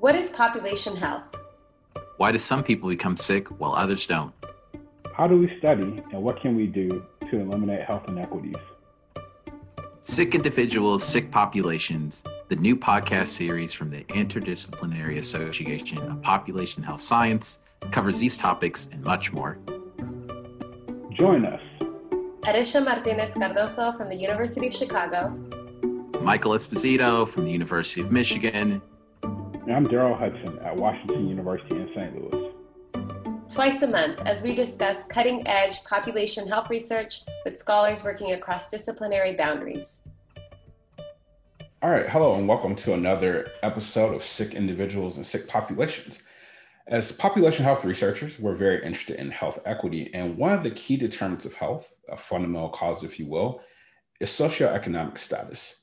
What is population health? Why do some people become sick while others don't? How do we study and what can we do to eliminate health inequities? Sick Individuals, Sick Populations, the new podcast series from the Interdisciplinary Association of Population Health Science, covers these topics and much more. Join us. Arisha Martinez Cardoso from the University of Chicago. Michael Esposito from the University of Michigan. And I'm Darrell Hudson at Washington University in St. Louis. Twice a month, as we discuss cutting edge population health research with scholars working across disciplinary boundaries. All right, hello, and welcome to another episode of Sick Individuals and Sick Populations. As population health researchers, we're very interested in health equity. And one of the key determinants of health, a fundamental cause, if you will, is socioeconomic status.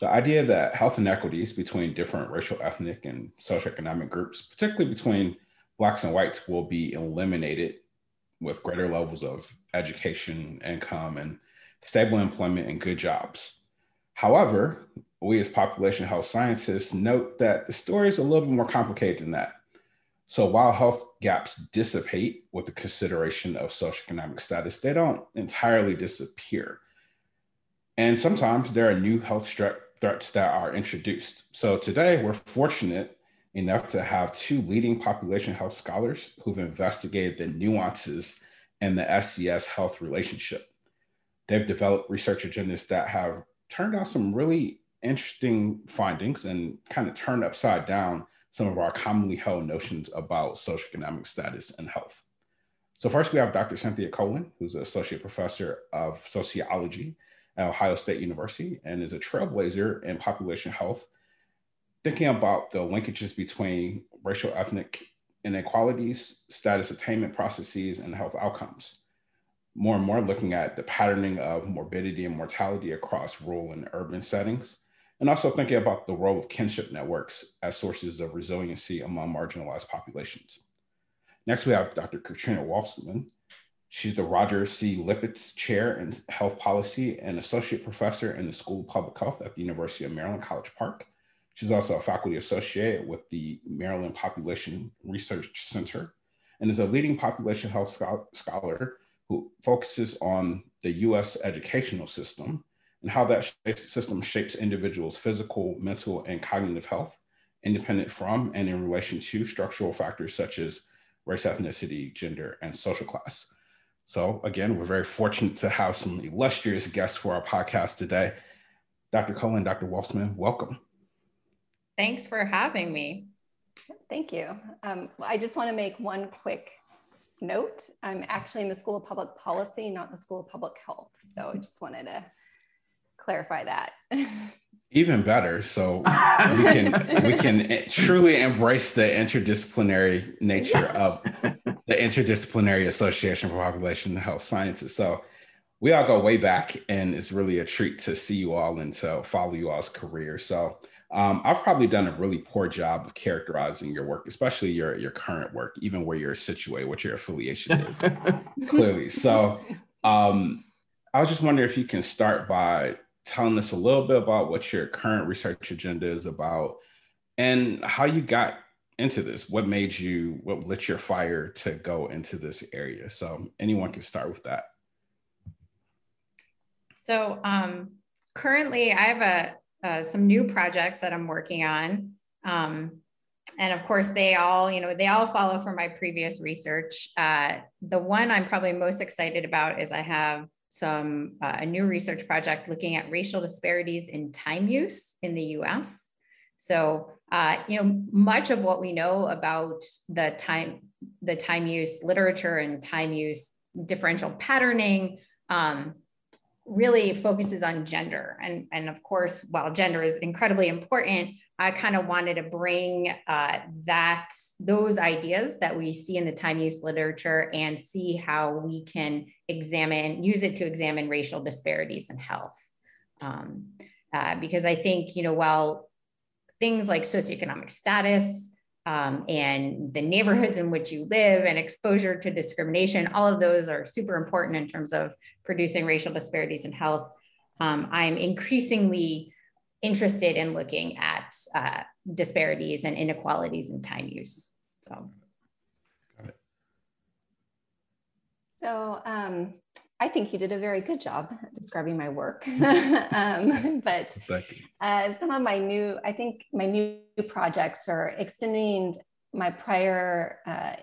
The idea that health inequities between different racial, ethnic, and socioeconomic groups, particularly between Blacks and whites, will be eliminated with greater levels of education, income, and stable employment and good jobs. However, we as population health scientists note that the story is a little bit more complicated than that. So while health gaps dissipate with the consideration of socioeconomic status, they don't entirely disappear. And sometimes there are new health threats that are introduced. So today we're fortunate enough to have two leading population health scholars who've investigated the nuances in the SES health relationship. They've developed research agendas that have turned out some really interesting findings and kind of turned upside down some of our commonly held notions about socioeconomic status and health. So first we have Dr. Cynthia Colen, who's an associate professor of sociology at Ohio State University and is a trailblazer in population health, thinking about the linkages between racial ethnic inequalities, status attainment processes, and health outcomes. More and more looking at the patterning of morbidity and mortality across rural and urban settings, and also thinking about the role of kinship networks as sources of resiliency among marginalized populations. Next, we have Dr. Katrina Walsemann. She's the Roger C. Lipitz Chair in Health Policy and Associate Professor in the School of Public Health at the University of Maryland, College Park. She's also a faculty associate with the Maryland Population Research Center and is a leading population health scholar who focuses on the US educational system and how that system shapes individuals' physical, mental, and cognitive health, independent from and in relation to structural factors such as race, ethnicity, gender, and social class. So, again, we're very fortunate to have some illustrious guests for our podcast today. Dr. Colen, Dr. Walsemann, welcome. Thanks for having me. Thank you. Um, I just want to make one quick note. I'm actually in the School of Public Policy, not the School of Public Health. So I just wanted to clarify that. Even better. So we can we can truly embrace the interdisciplinary nature of the Interdisciplinary Association for Population Health Sciences. So we all go way back, and it's really a treat to see you all and to follow you all's career. So um, I've probably done a really poor job of characterizing your work, especially your your current work, even where you're situated, what your affiliation is, clearly. So um, I was just wondering if you can start by telling us a little bit about what your current research agenda is about and how you got into this. What made you, what lit your fire to go into this area? So anyone can start with that. So um, currently, I have a uh, some new projects that I'm working on. Um, and of course they all you know they all follow from my previous research uh, the one i'm probably most excited about is i have some uh, a new research project looking at racial disparities in time use in the us so uh, you know much of what we know about the time the time use literature and time use differential patterning um, really focuses on gender and and of course while gender is incredibly important I kind of wanted to bring uh, that those ideas that we see in the time use literature and see how we can examine use it to examine racial disparities in health. Um, uh, because I think you know while things like socioeconomic status um, and the neighborhoods in which you live and exposure to discrimination, all of those are super important in terms of producing racial disparities in health. Um, I'm increasingly interested in looking at uh, disparities and inequalities in time use. So. So um, I think you did a very good job describing my work. um, but uh, some of my new, I think my new projects are extending my prior uh,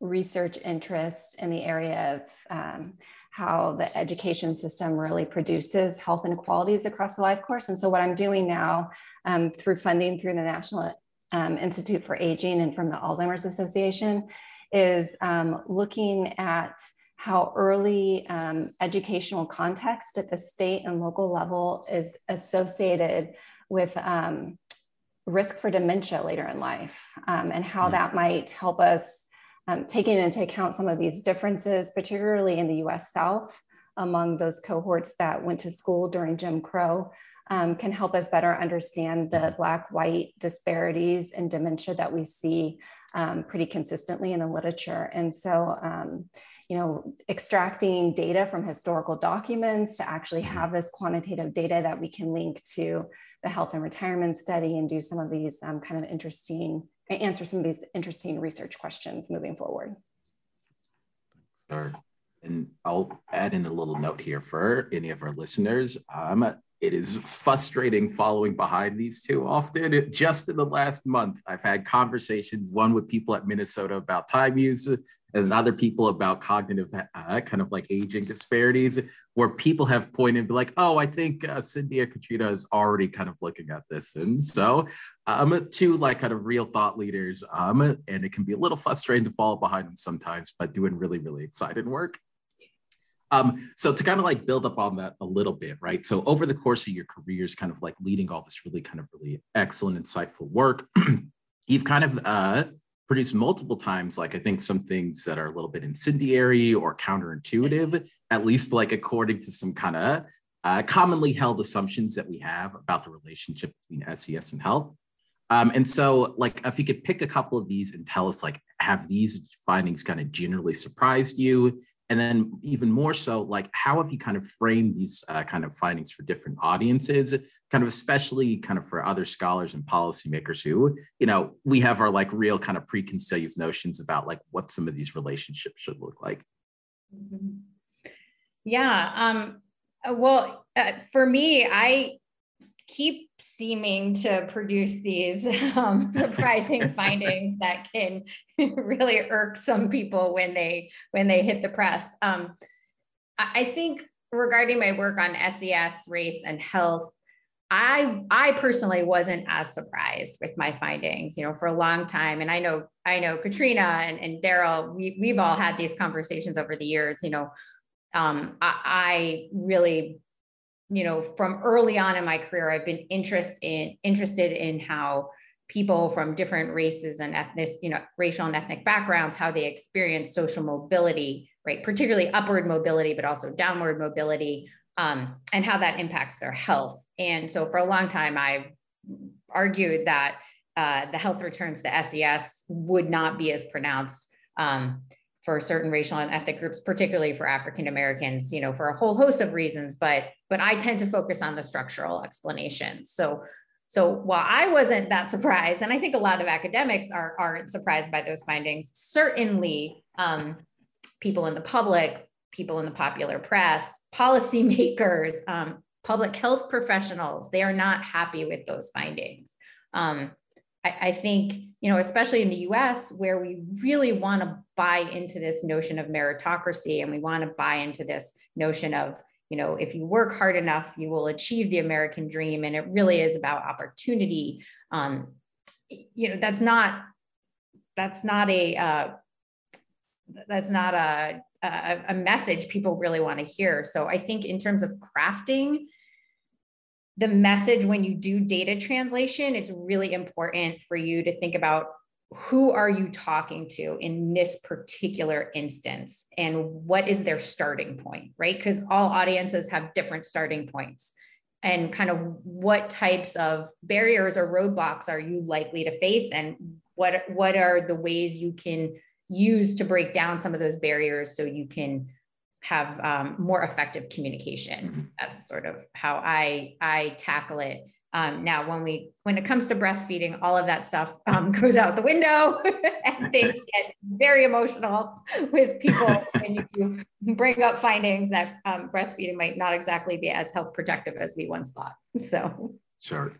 research interest in the area of um, how the education system really produces health inequalities across the life course. And so what I'm doing now um, through funding through the National um, Institute for Aging and from the Alzheimer's Association is um, looking at how early um, educational context at the state and local level is associated with um, risk for dementia later in life um, and how mm. that might help us um, taking into account some of these differences, particularly in the US South among those cohorts that went to school during Jim Crow, um, can help us better understand the Black white disparities in dementia that we see um, pretty consistently in the literature. And so, um, you know, extracting data from historical documents to actually mm-hmm. have this quantitative data that we can link to the health and retirement study and do some of these um, kind of interesting, answer some of these interesting research questions moving forward. Sure. And I'll add in a little note here for any of our listeners. Um, it is frustrating following behind these two often. Just in the last month, I've had conversations, one with people at Minnesota about time use, and other people about cognitive uh, kind of like aging disparities where people have pointed like oh i think uh, or katrina is already kind of looking at this and so i'm um, two like kind of real thought leaders um, and it can be a little frustrating to fall behind them sometimes but doing really really exciting work um, so to kind of like build up on that a little bit, right? So over the course of your careers, kind of like leading all this really kind of really excellent, insightful work, you've kind of uh, produced multiple times, like I think some things that are a little bit incendiary or counterintuitive, at least like according to some kind of uh, commonly held assumptions that we have about the relationship between SES and health. Um, and so, like, if you could pick a couple of these and tell us, like, have these findings kind of generally surprised you? And then even more so like how have you kind of framed these uh, kind of findings for different audiences kind of especially kind of for other scholars and policymakers who you know we have our like real kind of preconceived notions about like what some of these relationships should look like mm-hmm. yeah um well uh, for me i keep seeming to produce these um, surprising findings that can really irk some people when they when they hit the press. Um, I think regarding my work on SES, race, and health, I I personally wasn't as surprised with my findings, you know, for a long time. And I know I know Katrina and, and Darrell, we, we've all had these conversations over the years, you know. Um, I, I really you know, from early on in my career, I've been interested in interested in how people from different races and ethnic, you know, racial and ethnic backgrounds, how they experience social mobility, right? Particularly upward mobility, but also downward mobility, um, and how that impacts their health. And so for a long time, I argued that uh, the health returns to SES would not be as pronounced um, for certain racial and ethnic groups, particularly for African Americans, you know, for a whole host of reasons. But but I tend to focus on the structural explanation. So so while I wasn't that surprised, and I think a lot of academics are aren't surprised by those findings, certainly um, people in the public, people in the popular press, policymakers, um, public health professionals, they are not happy with those findings. Um, I, I think, you know, especially in the US, where we really want to buy into this notion of meritocracy and we want to buy into this notion of, you know, if you work hard enough, you will achieve the American dream. And it really is about opportunity. Um, you know, that's not, that's not a, uh, that's not a, a, a message people really want to hear. So I think in terms of crafting the message when you do data translation, it's really important for you to think about who are you talking to in this particular instance and what is their starting point, right? Because all audiences have different starting points. And kind of what types of barriers or roadblocks are you likely to face, and what what are the ways you can use to break down some of those barriers so you can have um, more effective communication. Mm-hmm. That's sort of how I I tackle it. Um, now, when we when it comes to breastfeeding, all of that stuff um, goes out the window, and things get very emotional with people when you bring up findings that um, breastfeeding might not exactly be as health protective as we once thought. So, sure.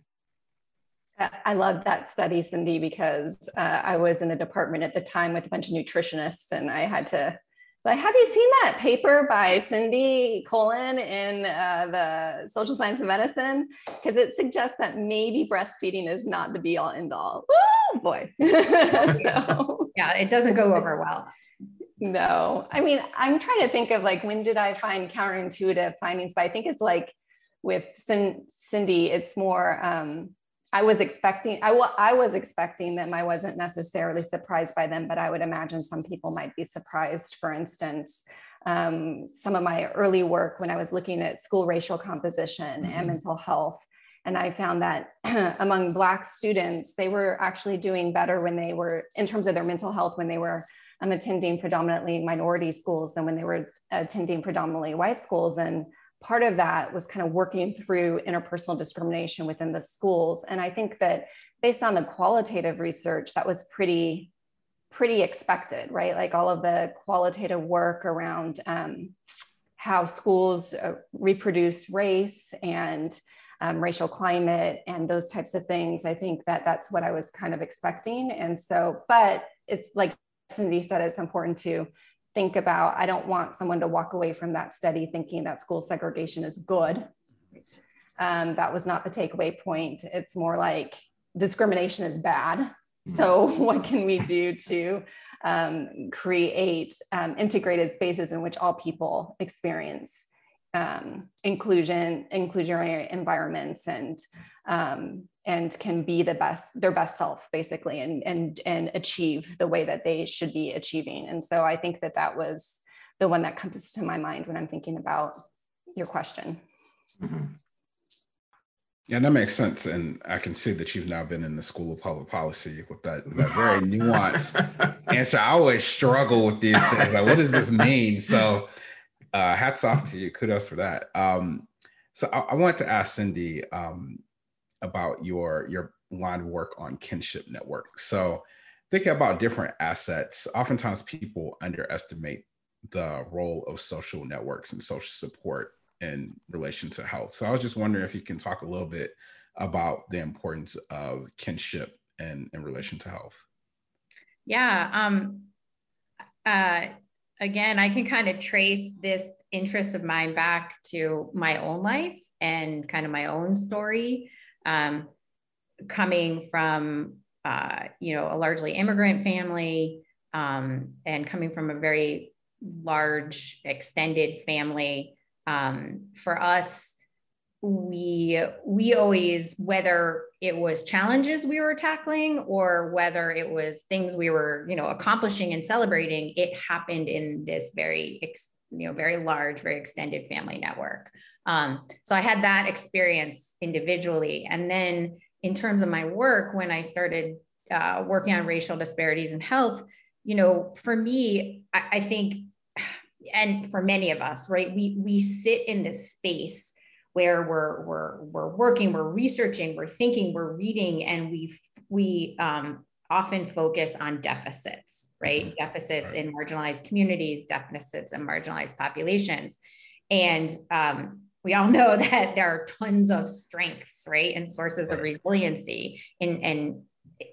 I love that study, Cindy, because uh, I was in a department at the time with a bunch of nutritionists, and I had to like, have you seen that paper by Cindy Colen in uh, the Social Science of Medicine? Because it suggests that maybe breastfeeding is not the be all end all. Oh boy. so yeah, it doesn't go over well. No, I mean, I'm trying to think of like when did I find counterintuitive findings, but I think it's like with Cindy, it's more um, I was expecting, I, w- I was expecting them. I wasn't necessarily surprised by them, but I would imagine some people might be surprised. For instance, um, some of my early work when I was looking at school racial composition mm-hmm. and mental health. And I found that among Black students, they were actually doing better when they were, in terms of their mental health, when they were um, attending predominantly minority schools than when they were attending predominantly white schools. And part of that was kind of working through interpersonal discrimination within the schools. And I think that based on the qualitative research, that was pretty, pretty expected, right? Like all of the qualitative work around um, how schools uh, reproduce race and um, racial climate and those types of things. I think that that's what I was kind of expecting. And so, but it's like Cindy said, it's important to think about i don't want someone to walk away from that study thinking that school segregation is good. Um, that was not the takeaway point. It's more like discrimination is bad. Mm-hmm. so what can we do to um, create um, integrated spaces in which all people experience um, inclusion, inclusionary environments, and um, and can be the best, their best self, basically, and and and achieve the way that they should be achieving. And so I think that that was the one that comes to my mind when I'm thinking about your question. Mm-hmm. Yeah, that makes sense, and I can see that you've now been in the School of Public Policy with that, that very nuanced answer. I always struggle with these things. Like, what does this mean? So uh, hats off to you. Kudos for that. Um, so I, I, wanted to ask Cindy um, about your your line of work on kinship network. So thinking about different assets, oftentimes people underestimate the role of social networks and social support in relation to health. So I was just wondering if you can talk a little bit about the importance of kinship in, in relation to health. Yeah. Um, uh, again, I can kind of trace this interest of mine back to my own life and kind of my own story. Um, coming from, uh, you know, a largely immigrant family um, and coming from a very large extended family. Um, for us, we we always whether it was challenges we were tackling or whether it was things we were you know accomplishing and celebrating it happened in this very you know very large very extended family network. Um, so i had that experience individually. And then in terms of my work when i started uh, working on racial disparities in health you know for me I, I think and for many of us right we we sit in this space where we're we're we're working, we're researching, we're thinking, we're reading, and we we um, often focus on deficits, right? Mm-hmm. Deficits in marginalized communities, deficits in marginalized populations, and um, we all know that there are tons of strengths, right, and sources of resiliency. And and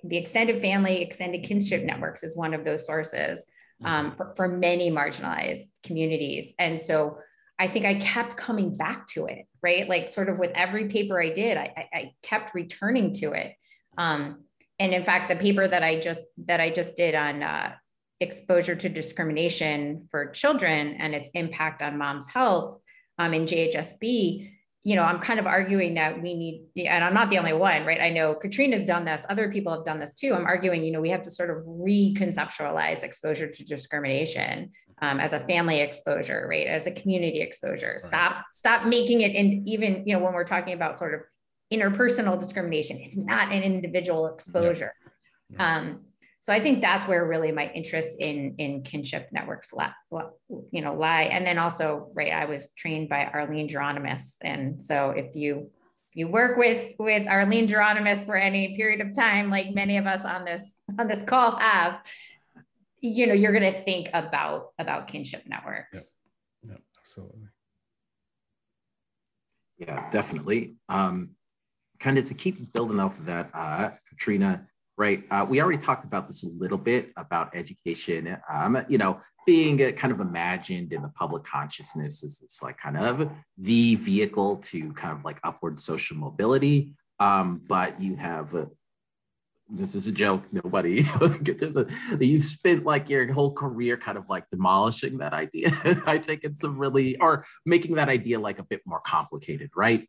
the extended family, extended kinship networks is one of those sources um, mm-hmm. for, for many marginalized communities, and so I think I kept coming back to it, right? Like sort of with every paper I did, I, I kept returning to it. Um, and in fact, the paper that I just that I just did on uh, exposure to discrimination for children and its impact on mom's health um, in JHSB, you know, I'm kind of arguing that we need, and I'm not the only one, right? I know Katrina's done this, other people have done this too. I'm arguing, you know, we have to sort of reconceptualize exposure to discrimination um, as a family exposure, right? As a community exposure. Stop, stop making it in even, you know, when we're talking about sort of interpersonal discrimination, it's not an individual exposure. Yeah. Yeah. Um, so I think that's where really my interest in in kinship networks, lie, you know, lie. And then also, right, I was trained by Arline Geronimus, and so if you you work with with Arline Geronimus for any period of time, like many of us on this on this call have, you know, you're going to think about about kinship networks. Yeah, yep, absolutely. Yeah, definitely. Um, kind of to keep building off of that, uh, Katrina, right? Uh, we already talked about this a little bit about education. Um, you know, being kind of imagined in the public consciousness is this like kind of the vehicle to kind of like upward social mobility. Um, but you have uh, this is a joke. Nobody you've spent like your whole career kind of like demolishing that idea. I think it's a really or making that idea like a bit more complicated, right?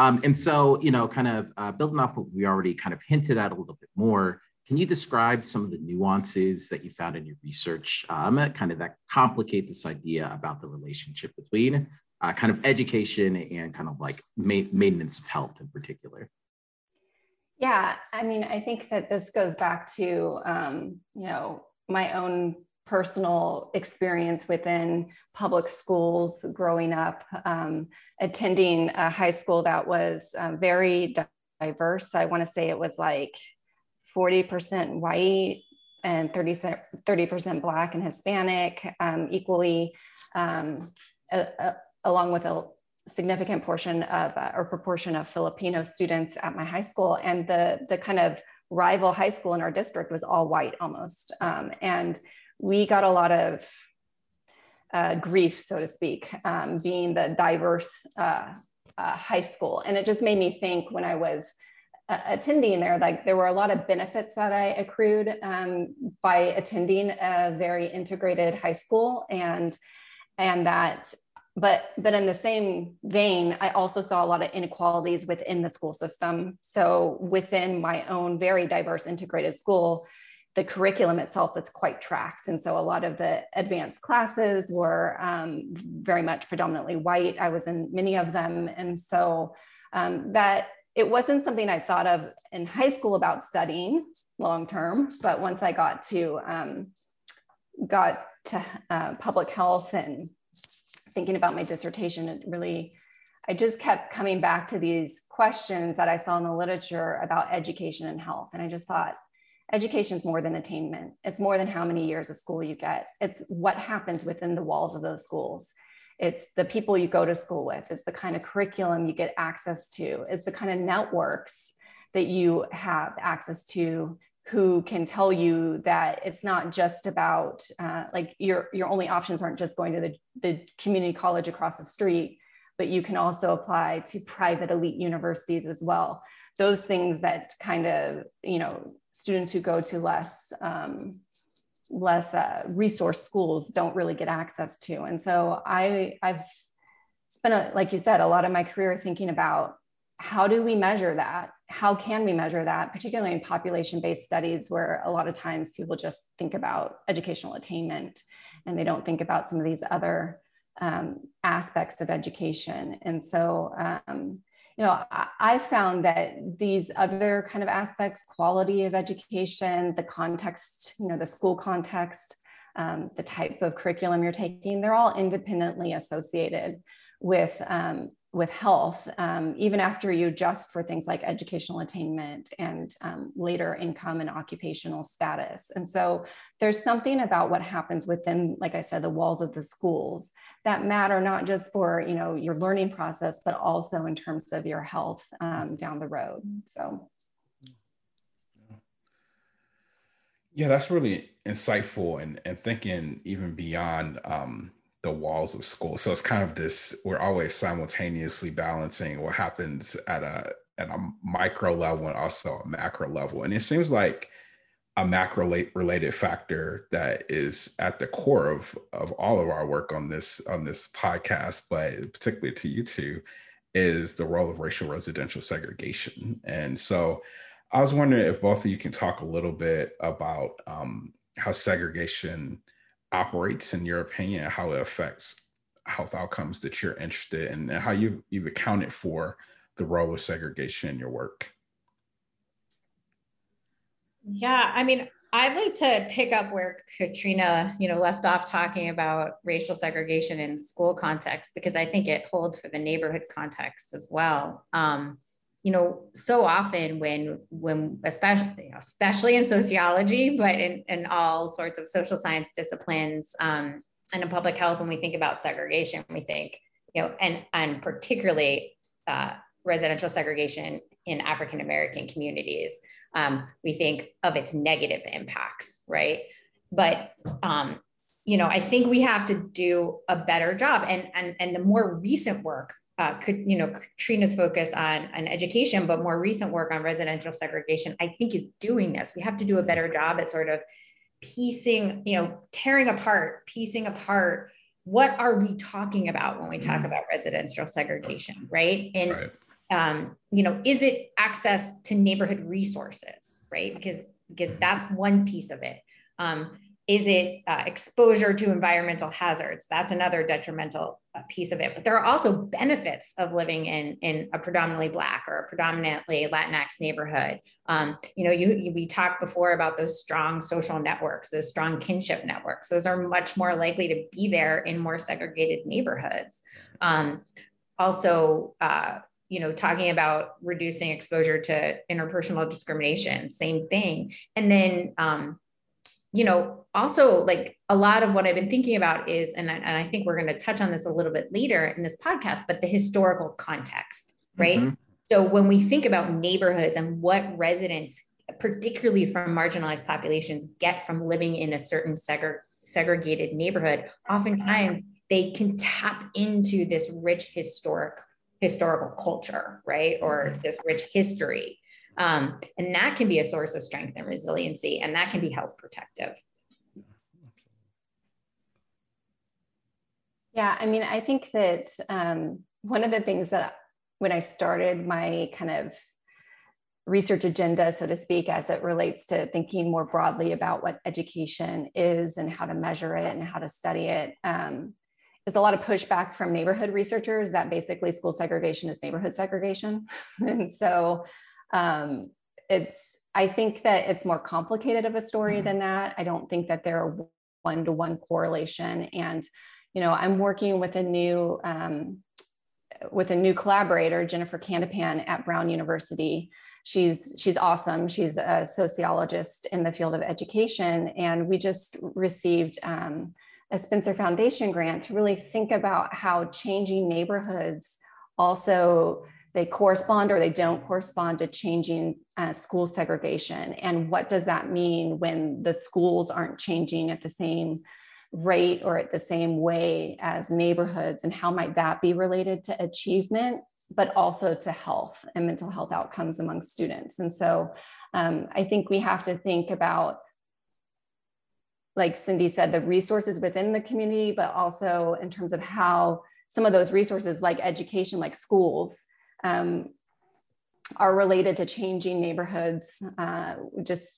Um, and so, you know, kind of uh, building off what we already kind of hinted at a little bit more, can you describe some of the nuances that you found in your research, um, kind of that complicate this idea about the relationship between uh, kind of education and kind of like ma- maintenance of health in particular? Yeah, I mean, I think that this goes back to, um, you know, my own personal experience within public schools growing up, um, attending a high school that was um, very diverse. I want to say it was like 40% white and 30, 30% Black and Hispanic, um, equally, um, a, a, along with a significant portion of uh, or proportion of Filipino students at my high school. And the, the kind of rival high school in our district was all white almost. Um, and we got a lot of uh, grief, so to speak, um, being the diverse uh, uh, high school. And it just made me think when I was attending there, like there were a lot of benefits that I accrued um, by attending a very integrated high school, and and that, but but in the same vein, I also saw a lot of inequalities within the school system. So within my own very diverse integrated school, the curriculum itself is quite tracked, and so a lot of the advanced classes were um, very much predominantly white. I was in many of them, and so um, that it wasn't something I thought of in high school about studying long term, but once I got to um, got to uh, public health and thinking about my dissertation, it really I just kept coming back to these questions that I saw in the literature about education and health, and I just thought education is more than attainment. It's more than how many years of school you get. It's what happens within the walls of those schools. It's the people you go to school with. It's the kind of curriculum you get access to. It's the kind of networks that you have access to who can tell you that it's not just about uh, like your your only options aren't just going to the, the community college across the street but you can also apply to private elite universities as well those things that kind of you know students who go to less um, less uh, resource schools don't really get access to. And so I, I've spent, a, like you said, a lot of my career thinking about how do we measure that? How can we measure that, particularly in population based studies, where a lot of times people just think about educational attainment and they don't think about some of these other um, aspects of education. And so, um, you know, I, I found that these other kind of aspects, quality of education, the context, you know, the school context, um, the type of curriculum you're taking, they're all independently associated with um, with health, um, even after you adjust for things like educational attainment and um, later income and occupational status. And so there's something about what happens within, like I said, the walls of the schools that matter not just for you know your learning process, but also in terms of your health um, down the road. So. Yeah, that's really insightful and, and thinking even beyond um, the walls of school. So it's kind of this, we're always simultaneously balancing what happens at a at a micro level and also a macro level. And it seems like a macro related factor that is at the core of of all of our work on this on this podcast, but particularly to you two, is the role of racial residential segregation. And so I was wondering if both of you can talk a little bit about um, how segregation operates in your opinion how it affects health outcomes that you're interested in and how you've, you've accounted for the role of segregation in your work yeah i mean i'd like to pick up where katrina you know left off talking about racial segregation in school context because i think it holds for the neighborhood context as well. Um, you know, so often when when especially you know, especially in sociology, but in, in all sorts of social science disciplines um, and in public health, when we think about segregation, we think you know, and and particularly uh, residential segregation in African American communities, um, we think of its negative impacts, right? But um, you know, I think we have to do a better job, and and and the more recent work uh, could you know Katrina's focus on on education, but more recent work on residential segregation, I think is doing this. We have to do a better job at sort of piecing, you know, tearing apart, piecing apart what are we talking about when we talk mm. about residential segregation, right? And right. Um, you know, is it access to neighborhood resources, right? Because because that's one piece of it. Um, is it uh, exposure to environmental hazards? That's another detrimental uh, piece of it. But there are also benefits of living in, in a predominantly Black or a predominantly Latinx neighborhood. Um, you know, you, you, we talked before about those strong social networks, those strong kinship networks. Those are much more likely to be there in more segregated neighborhoods. Um, also, uh, you know, talking about reducing exposure to interpersonal discrimination, same thing. And then, um, you know, also like a lot of what I've been thinking about is, and I, and I think we're going to touch on this a little bit later in this podcast, but the historical context, right? Mm-hmm. So when we think about neighborhoods and what residents, particularly from marginalized populations, get from living in a certain segre- segregated neighborhood, oftentimes they can tap into this rich historic historical culture, right? Or this rich history um, and that can be a source of strength and resiliency, and that can be health protective. Yeah, I mean, I think that um, one of the things that when I started my kind of research agenda, so to speak, as it relates to thinking more broadly about what education is and how to measure it and how to study it, um, is a lot of pushback from neighborhood researchers that basically school segregation is neighborhood segregation. and so um, it's I think that it's more complicated of a story mm-hmm. than that. I don't think that there are one to one correlation. And you know, I'm working with a new um, with a new collaborator, Jennifer Candipan at Brown University. She's she's awesome. She's a sociologist in the field of education, and we just received um, a Spencer Foundation grant to really think about how changing neighborhoods also they correspond or they don't correspond to changing uh, school segregation. And what does that mean when the schools aren't changing at the same rate or at the same way as neighborhoods? And how might that be related to achievement, but also to health and mental health outcomes among students? And so um, I think we have to think about like Cindy said, the resources within the community, but also in terms of how some of those resources like education, like schools, um, are related to changing neighborhoods, uh, just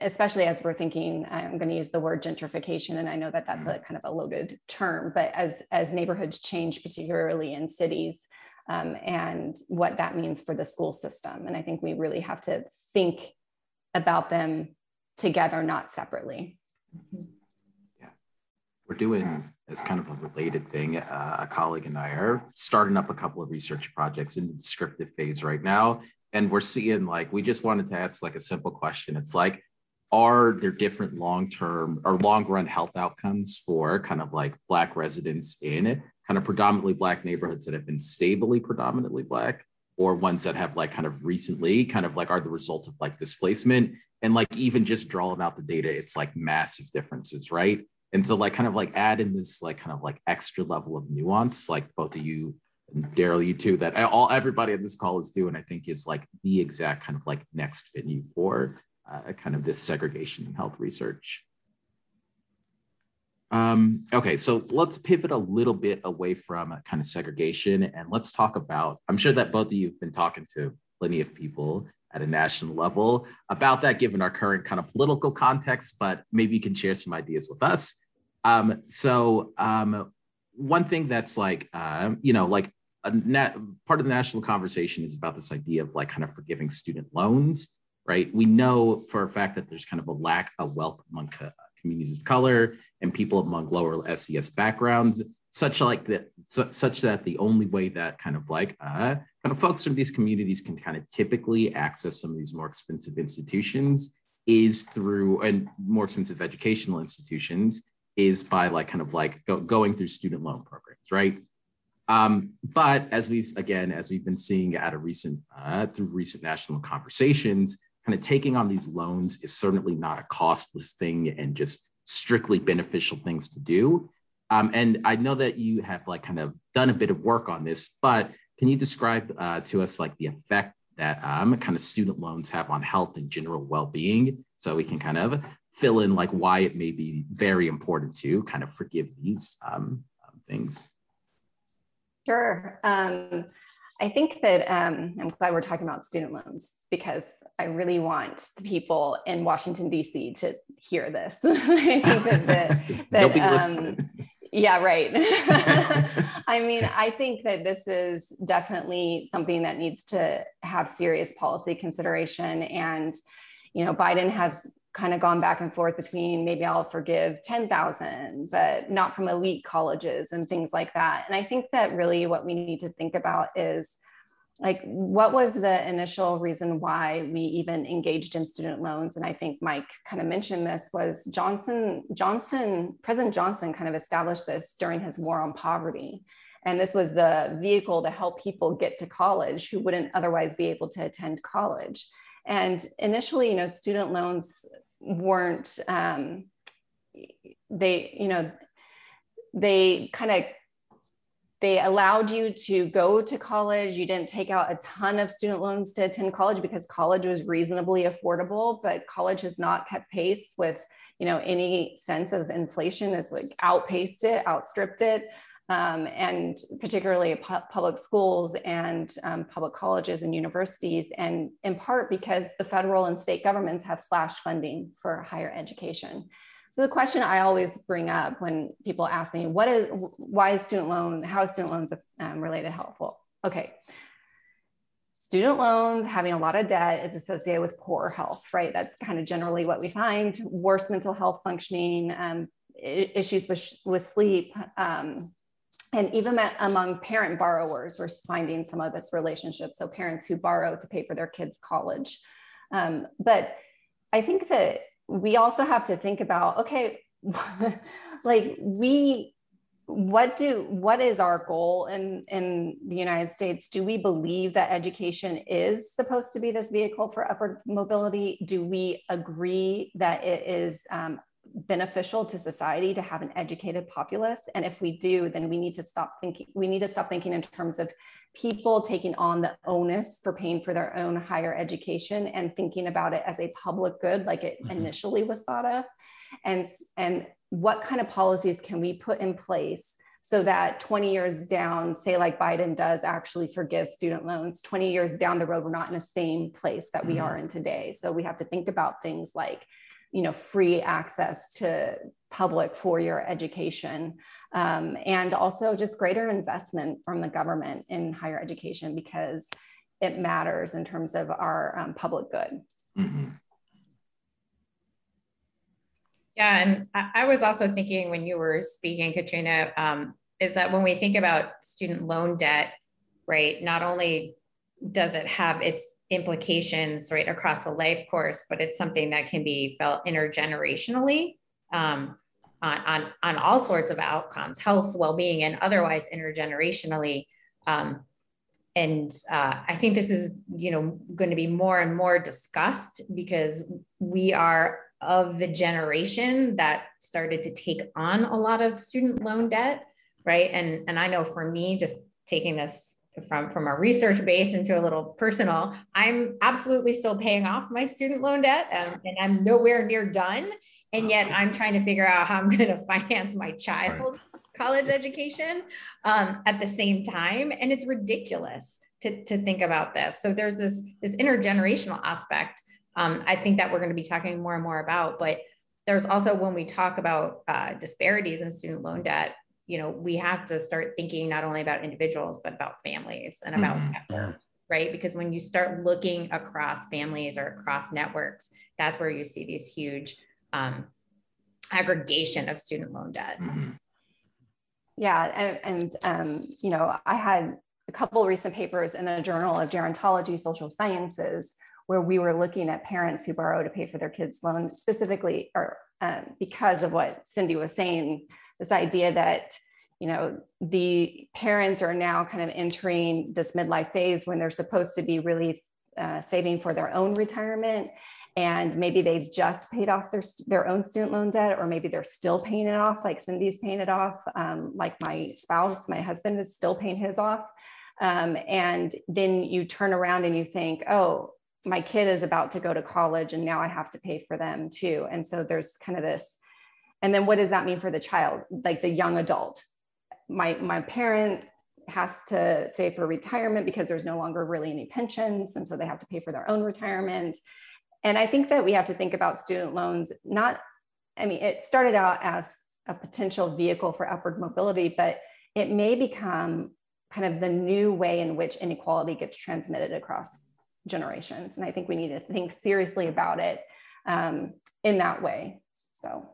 especially as we're thinking, I'm going to use the word gentrification, and I know that that's a kind of a loaded term, but as as neighborhoods change, particularly in cities, um, and what that means for the school system, and I think we really have to think about them together, not separately. Yeah, we're doing as kind of a related thing, uh, a colleague and I are starting up a couple of research projects in the descriptive phase right now. And we're seeing like, we just wanted to ask like a simple question. It's like, are there different long-term or long-run health outcomes for kind of like Black residents in it, kind of predominantly Black neighborhoods that have been stably predominantly Black or ones that have like kind of recently kind of like are the result of like displacement and like even just drawing out the data, it's like massive differences, right? and so like kind of like add in this like kind of like extra level of nuance like both of you and darrell you too that all everybody on this call is doing i think is like the exact kind of like next venue for uh, kind of this segregation in health research um, okay, so let's pivot a little bit away from uh, kind of segregation and let's talk about. I'm sure that both of you have been talking to plenty of people at a national level about that, given our current kind of political context, but maybe you can share some ideas with us. Um, so um, one thing that's like, uh, you know, like a net, part of the national conversation is about this idea of like kind of forgiving student loans, right? We know for a fact that there's kind of a lack of wealth among co- communities of color and people among lower SES backgrounds. such like that such that the only way that kind of like uh, kind of folks from these communities can kind of typically access some of these more expensive institutions is through and more expensive educational institutions is by like kind of like go, going through student loan programs right um, but as we've again as we've been seeing at a recent uh, through recent national conversations kind of taking on these loans is certainly not a costless thing and just strictly beneficial things to do um, and I know that you have like kind of done a bit of work on this, but can you describe uh, to us like the effect that um, kind of student loans have on health and general well-being, so we can kind of fill in like why it may be very important to kind of forgive these um, things. Sure. Um, I think that um, I'm glad we're talking about student loans because I really want the people in Washington D.C. to hear this. I think that, that, that um, yeah, right. I mean, I think that this is definitely something that needs to have serious policy consideration. And, you know, Biden has kind of gone back and forth between maybe I'll forgive 10,000, but not from elite colleges and things like that. And I think that really what we need to think about is like what was the initial reason why we even engaged in student loans? And i think mike kind of mentioned this was johnson johnson president johnson kind of established this during his war on poverty. And this was the vehicle to help people get to college who wouldn't otherwise be able to attend college. And initially you know student loans weren't um, they you know they kind of they allowed you to go to college. You didn't take out a ton of student loans to attend college because college was reasonably affordable, but college has not kept pace with you know any sense of inflation has like outpaced it, outstripped it. Um, and particularly pu- public schools and um, public colleges and universities, and in part because the federal and state governments have slashed funding for higher education. So the question I always bring up when people ask me, what is, why is student loan, how is student loans um, related helpful? Okay. Student loans, having a lot of debt is associated with poor health, right? That's kind of generally what we find, worse mental health functioning, um, issues with, with sleep, um, and even among parent borrowers, we're finding some of this relationship. So parents who borrow to pay for their kids' college. Um, but I think that we also have to think about okay like we what do what is our goal in in the united states do we believe that education is supposed to be this vehicle for upward mobility do we agree that it is um, beneficial to society to have an educated populace and if we do then we need to stop thinking we need to stop thinking in terms of people taking on the onus for paying for their own higher education and thinking about it as a public good like it mm-hmm. initially was thought of and and what kind of policies can we put in place so that 20 years down say like biden does actually forgive student loans 20 years down the road we're not in the same place that we mm-hmm. are in today so we have to think about things like you know free access to public four-year education um, and also just greater investment from the government in higher education because it matters in terms of our um, public good mm-hmm. yeah and I, was also thinking when you were speaking katrina um, is that when we think about student loan debt right not only does it have its implications right across the life course, but it's something that can be felt intergenerationally um, on, on, on all sorts of outcomes, health, well-being, and otherwise intergenerationally. Um, and uh, I think this is, you know, going to be more and more discussed because we are of the generation that started to take on a lot of student loan debt, right? And and I know for me, just taking this from from a research base into a little personal i'm absolutely still paying off my student loan debt um, and i'm nowhere near done. And yet i'm trying to figure out how i'm going to finance my child's college education um, at the same time. And it's ridiculous to, to think about this. So there's this this intergenerational aspect um, i think that we're going to be talking more and more about. But there's also when we talk about uh, disparities in student loan debt you know we have to start thinking not only about individuals but about families and about mm-hmm. networks right because when you start looking across families or across networks that's where you see these huge um, aggregation of student loan debt mm-hmm. yeah, and, and um, you know, I had a couple recent papers in the Journal of Gerontology Social Sciences where we were looking at parents who borrow to pay for their kids' loan, specifically, or um, because of what Cindy was saying, this idea that you know the parents are now kind of entering this midlife phase when they're supposed to be really uh, saving for their own retirement. And maybe they've just paid off their, their own student loan debt or maybe they're still paying it off like cindy's paying it off um, like my spouse my husband is still paying his off. Um, and then you turn around and you think oh my kid is about to go to college and now i have to pay for them too. And so there's kind of this and then what does that mean for the child like the young adult? My my parent has to save for retirement because there's no longer really any pensions and so they have to pay for their own retirement. And i think that we have to think about student loans not i mean it started out as a potential vehicle for upward mobility but it may become kind of the new way in which inequality gets transmitted across generations. And i think we need to think seriously about it um, in that way. So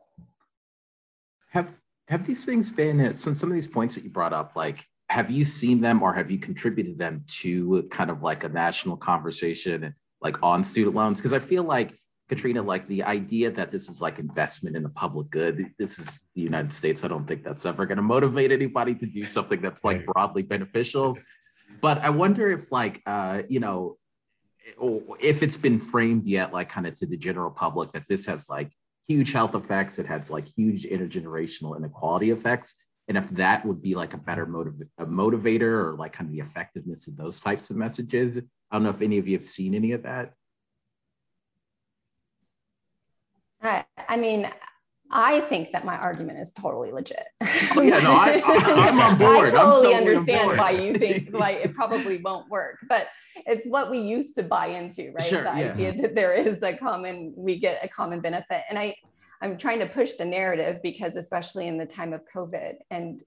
have have these things been some some of these points that you brought up like have you seen them or have you contributed them to kind of like a national conversation like on student loans? Because i feel like katrina like the idea that this is like investment in the public good this is the united states. I don't think that's ever going to motivate anybody to do something that's like broadly beneficial. But i wonder if like uh you know if it's been framed yet like kind of to the general public that this has like huge health effects it has like huge intergenerational inequality effects and if that would be like a better motiv- a motivator or like kind of the effectiveness of those types of messages. I don't know if any of you have seen any of that. I, I mean, I think that my argument is totally legit. Oh yeah, no, I, am on board. I totally, totally understand why you think like it probably won't work, but it's what we used to buy into, right? Sure, the yeah. idea that there is a common, we get a common benefit, and I, I'm trying to push the narrative because especially in the time of COVID and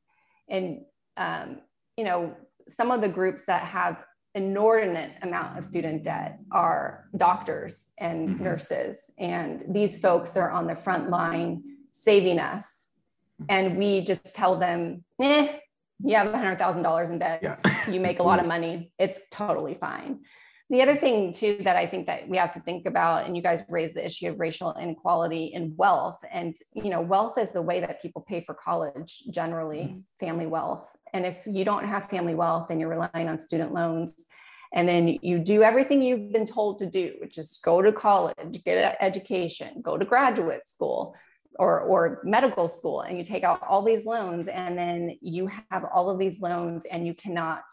and um, you know some of the groups that have inordinate amount of student debt are doctors and mm-hmm. nurses and these folks are on the front line saving us and we just tell them eh, you have $100000 in debt yeah. you make a lot of money it's totally fine the other thing too that I think that we have to think about, and you guys raised the issue of racial inequality in wealth, and you know, wealth is the way that people pay for college generally, mm-hmm. family wealth. And if you don't have family wealth and you're relying on student loans, and then you do everything you've been told to do, which is go to college, get an education, go to graduate school, or, or medical school and you take out all these loans and then you have all of these loans and you cannot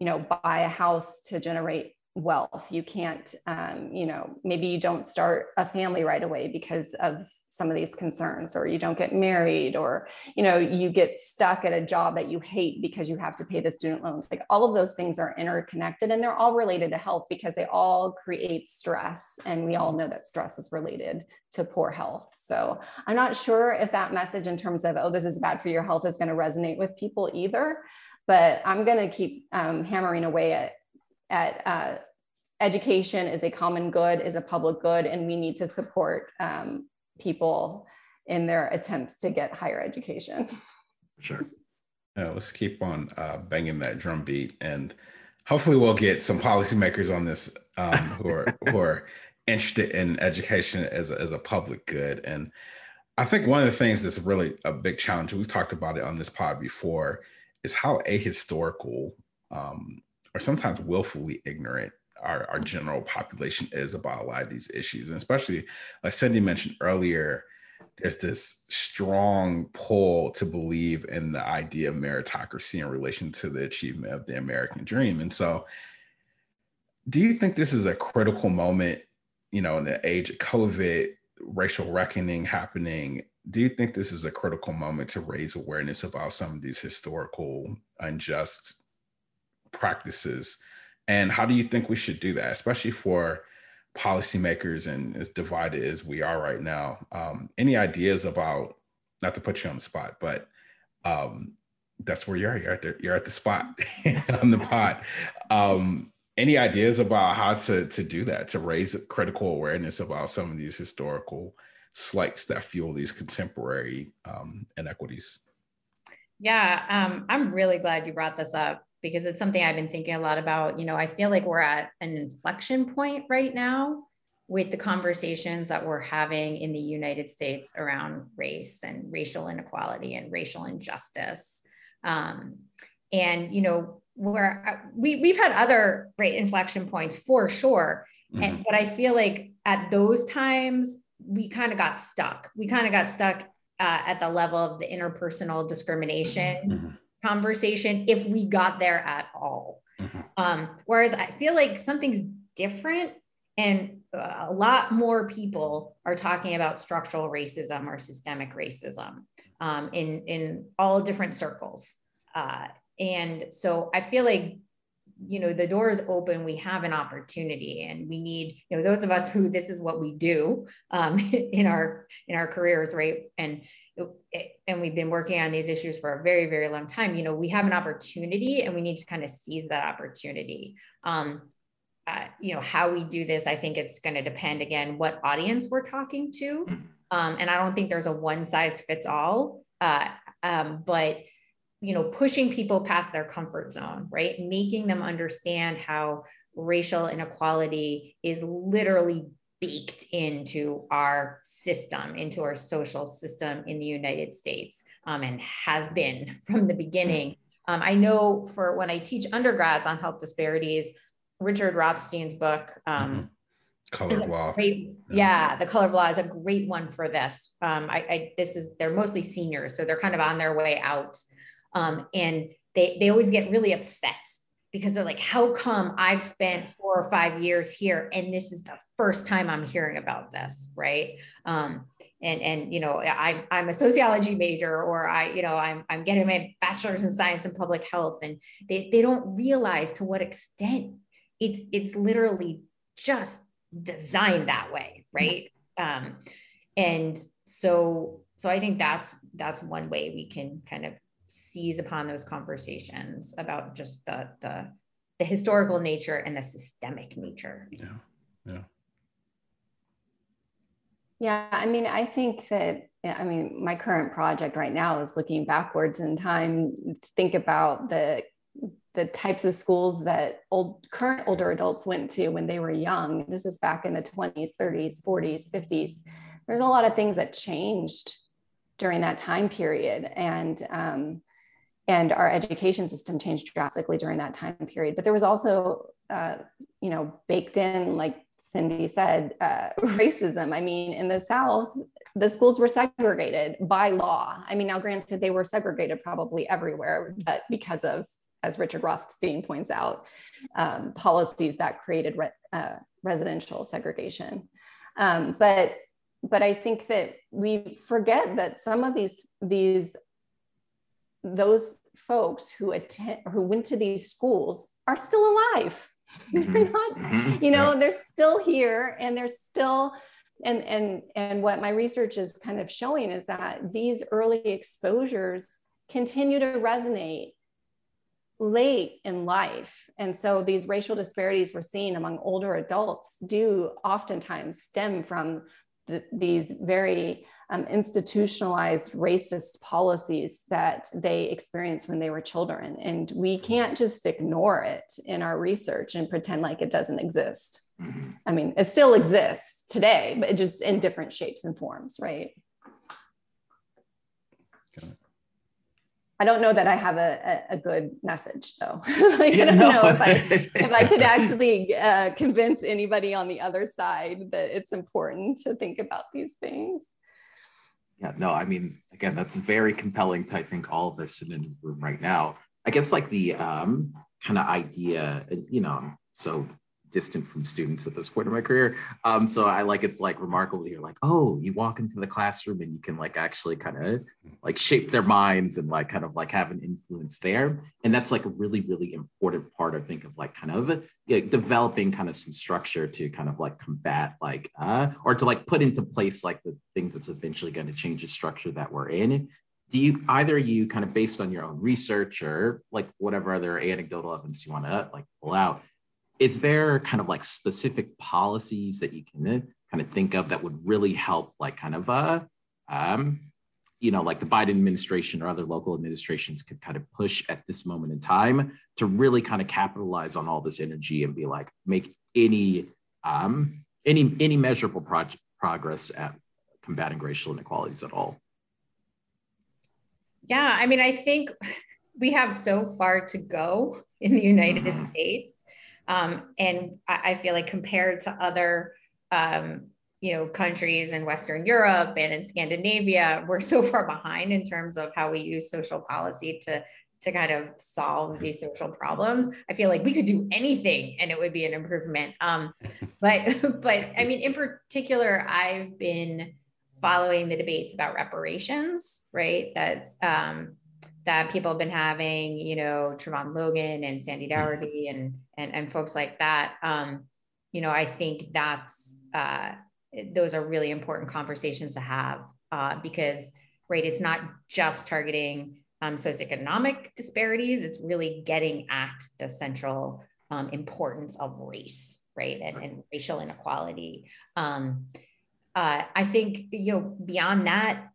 you know buy a house to generate wealth. You can't um, you know maybe you don't start a family right away because of some of these concerns or you don't get married or you know you get stuck at a job that you hate because you have to pay the student loans. Like all of those things are interconnected and they're all related to health because they all create stress and we all know that stress is related to poor health. So i'm not sure if that message in terms of oh this is bad for your health is going to resonate with people either but i'm going to keep um, hammering away at at uh, education is a common good, is a public good, and we need to support um, people in their attempts to get higher education. Sure. Yeah, let's keep on uh, banging that drum beat, and hopefully, we'll get some policymakers on this um, who are who are interested in education as a, as a public good. And I think one of the things that's really a big challenge, we've talked about it on this pod before, is how ahistorical um, or sometimes willfully ignorant our, our general population is about a lot of these issues. And especially, like Cindy mentioned earlier, there's this strong pull to believe in the idea of meritocracy in relation to the achievement of the American dream. And so, do you think this is a critical moment, you know, in the age of COVID, racial reckoning happening? Do you think this is a critical moment to raise awareness about some of these historical unjust practices and how do you think we should do that, especially for policymakers and as divided as we are right now? Um, any ideas about, not to put you on the spot, but um, that's where you are. You're at the, you're at the spot on the pot. Um, any ideas about how to, to do that, to raise critical awareness about some of these historical slights that fuel these contemporary um, inequities? Yeah, um, I'm really glad you brought this up because it's something I've been thinking a lot about. You know, I feel like we're at an inflection point right now with the conversations that we're having in the United States around race and racial inequality and racial injustice. Um, and you know, where we we've had other great inflection points for sure, mm-hmm. and, but I feel like at those times we kind of got stuck. We kind of got stuck uh, at the level of the interpersonal discrimination mm-hmm. Conversation if we got there at all. Mm-hmm. Um, whereas I feel like something's different and a lot more people are talking about structural racism or systemic racism um, in, in all different circles. Uh, and so I feel like you know the door is open we have an opportunity and we need you know those of us who this is what we do um, in our in our careers right and and we've been working on these issues for a very very long time you know we have an opportunity and we need to kind of seize that opportunity. Um, uh, you know how we do this i think it's going to depend again what audience we're talking to. Mm-hmm. um, and i don't think there's a one size fits all uh, um, but you know pushing people past their comfort zone right? Making them understand how racial inequality is literally baked into our system into our social system in the united states um, and has been from the beginning um, i know for when i teach undergrads on health disparities richard rothstein's book um, mm-hmm. color of law great, yeah. yeah. the color of law is a great one for this um, I, I this is they're mostly seniors so they're kind of on their way out um, and they, they always get really upset because they're like, how come I've spent four or five years here and this is the first time I'm hearing about this, right? Um, and and you know, I'm I'm a sociology major, or I, you know, I'm I'm getting my bachelor's in science and public health, and they they don't realize to what extent it's it's literally just designed that way, right? Um, and so so I think that's that's one way we can kind of seize upon those conversations about just the the the historical nature and the systemic nature. Yeah. Yeah. Yeah, I mean, I think that I mean, my current project right now is looking backwards in time to think about the the types of schools that old current older adults went to when they were young. This is back in the 20s, 30s, 40s, 50s. There's a lot of things that changed during that time period. And um, and our education system changed drastically during that time period. But there was also, uh, you know, baked in, like Cindy said, uh, racism. I mean, in the South, the schools were segregated by law. I mean, now granted, they were segregated probably everywhere, but because of, as Richard Rothstein points out, um, policies that created re- uh, residential segregation. Um, but but I think that we forget that some of these these those folks who attend who went to these schools are still alive. Mm-hmm. they're not, mm-hmm. you know, they're still here and they're still and and and what my research is kind of showing is that these early exposures continue to resonate late in life. And so these racial disparities we're seeing among older adults do oftentimes stem from the, these very um, institutionalized racist policies that they experienced when they were children. And we can't just ignore it in our research and pretend like it doesn't exist. Mm-hmm. I mean, it still exists today, but just in different shapes and forms, right? I don't know that I have a, a, a good message though. like, yeah, I don't no. know if I, if I could actually uh, convince anybody on the other side that it's important to think about these things. Yeah, no, I mean, again, that's very compelling to I think all of us in the room right now. I guess like the um, kind of idea, you know, so distant from students at this point in my career. Um, so I like it's like remarkable you're like, oh, you walk into the classroom and you can like actually kind of like shape their minds and like kind of like have an influence there. And that's like a really, really important part, I think, of like kind of yeah, developing kind of some structure to kind of like combat like uh or to like put into place like the things that's eventually going to change the structure that we're in do you either you kind of based on your own research or like whatever other anecdotal evidence you want to like pull out is there kind of like specific policies that you can uh, kind of think of that would really help like kind of uh um you know, like the Biden administration or other local administrations could kind of push at this moment in time to really kind of capitalize on all this energy and be like, make any um, any any measurable project progress at combating racial inequalities at all? Yeah, I mean, I think we have so far to go in the United mm-hmm. States, um, and I, I, feel like compared to other um, you know countries in western europe and in scandinavia we're so far behind in terms of how we use social policy to to kind of solve these social problems. I feel like we could do anything and it would be an improvement. Um, but but i mean in particular i've been following the debates about reparations right? That um, that people have been having you know Trevon Logan and Sandy Darity and and and folks like that um, you know i think that's uh, those are really important conversations to have uh, because right it's not just targeting um, socioeconomic disparities it's really getting at the central um, importance of race right and, and racial inequality. Um, uh, i think you know beyond that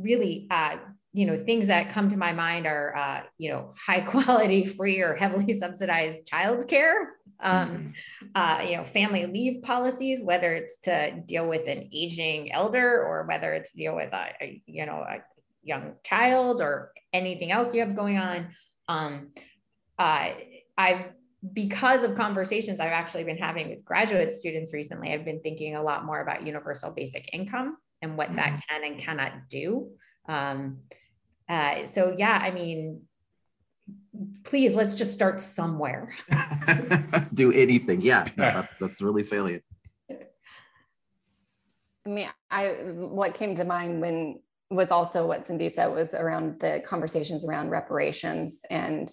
really uh, you know things that come to my mind are uh, you know high quality free or heavily subsidized childcare um, mm-hmm. uh, you know, family leave policies, whether it's to deal with an aging elder or whether it's deal with a, a you know a young child or anything else you have going on. Um, uh, I've because of conversations I've actually been having with graduate students recently, I've been thinking a lot more about universal basic income and what that mm-hmm. can and cannot do. Um, uh, so yeah, I mean, please let's just start somewhere. Do anything. Yeah that, that's really salient. I mean i what came to mind when was also what cindy said was around the conversations around reparations and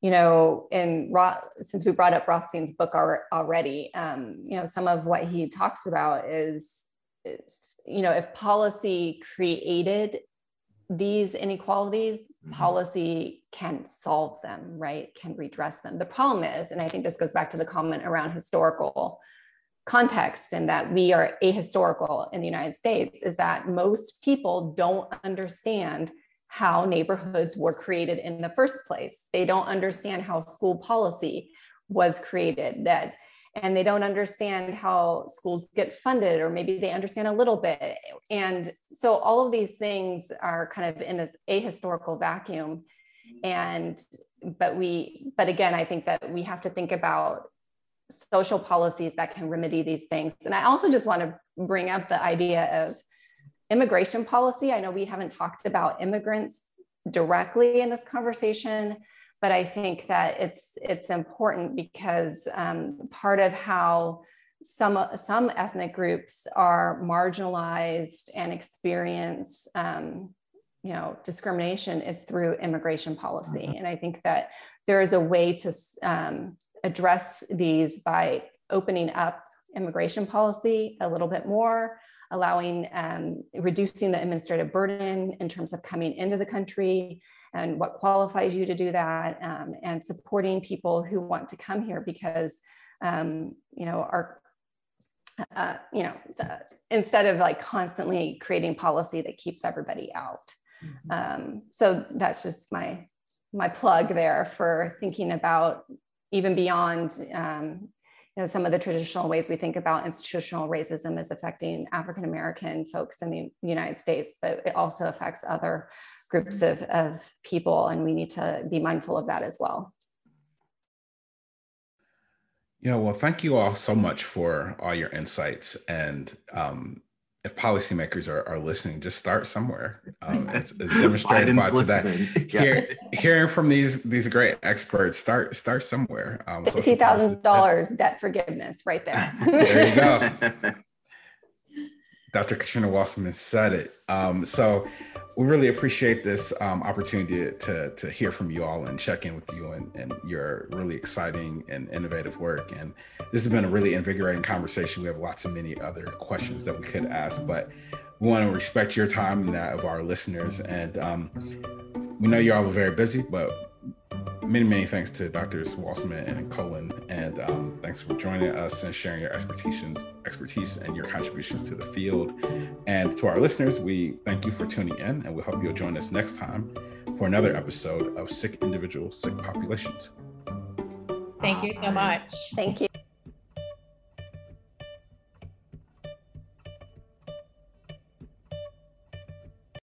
you know in since we brought up rothstein's book already um, you know some of what he talks about is, is you know if policy created these inequalities, mm-hmm. policy can solve them, right? Can redress them. The problem is, and I think this goes back to the comment around historical context and that we are ahistorical in the United States, is that most people don't understand how neighborhoods were created in the first place. They don't understand how school policy was created, that and they don't understand how schools get funded or maybe they understand a little bit. And so all of these things are kind of in this ahistorical vacuum. And but we but again i think that we have to think about social policies that can remedy these things. And i also just want to bring up the idea of immigration policy. I know we haven't talked about immigrants directly in this conversation but I think that it's it's important because um, part of how some some ethnic groups are marginalized and experience um, you know discrimination is through immigration policy, mm-hmm. and I think that there is a way to um, address these by opening up immigration policy a little bit more allowing um, reducing the administrative burden in terms of coming into the country and what qualifies you to do that um, and supporting people who want to come here because um, you know our uh, you know instead of like constantly creating policy that keeps everybody out mm-hmm. um, so that's just my my plug there for thinking about even beyond um, you know some of the traditional ways we think about institutional racism is affecting african american folks in the united states but it also affects other groups of, of people and we need to be mindful of that as well yeah well thank you all so much for all your insights and um, if policymakers are, are listening, just start somewhere. Um, as, as demonstrated by today, yeah. Hear, hearing from these these great experts, start start somewhere. Um, Fifty thousand dollars debt forgiveness, right there. there you go. Dr. Katrina Walsemann said it. Um, so we really appreciate this um, opportunity to, to hear from you all and check in with you and, and your really exciting and innovative work. And this has been a really invigorating conversation. We have lots of many other questions that we could ask, but we want to respect your time and that of our listeners. And um, we know you all are very busy, but many, many thanks to Drs. Walsemann and Colen, and um, thanks for joining us and sharing your expertise, expertise and your contributions to the field. And to our listeners, we thank you for tuning in, and we hope you'll join us next time for another episode of Sick Individuals, Sick Populations. Thank you so much. Thank you.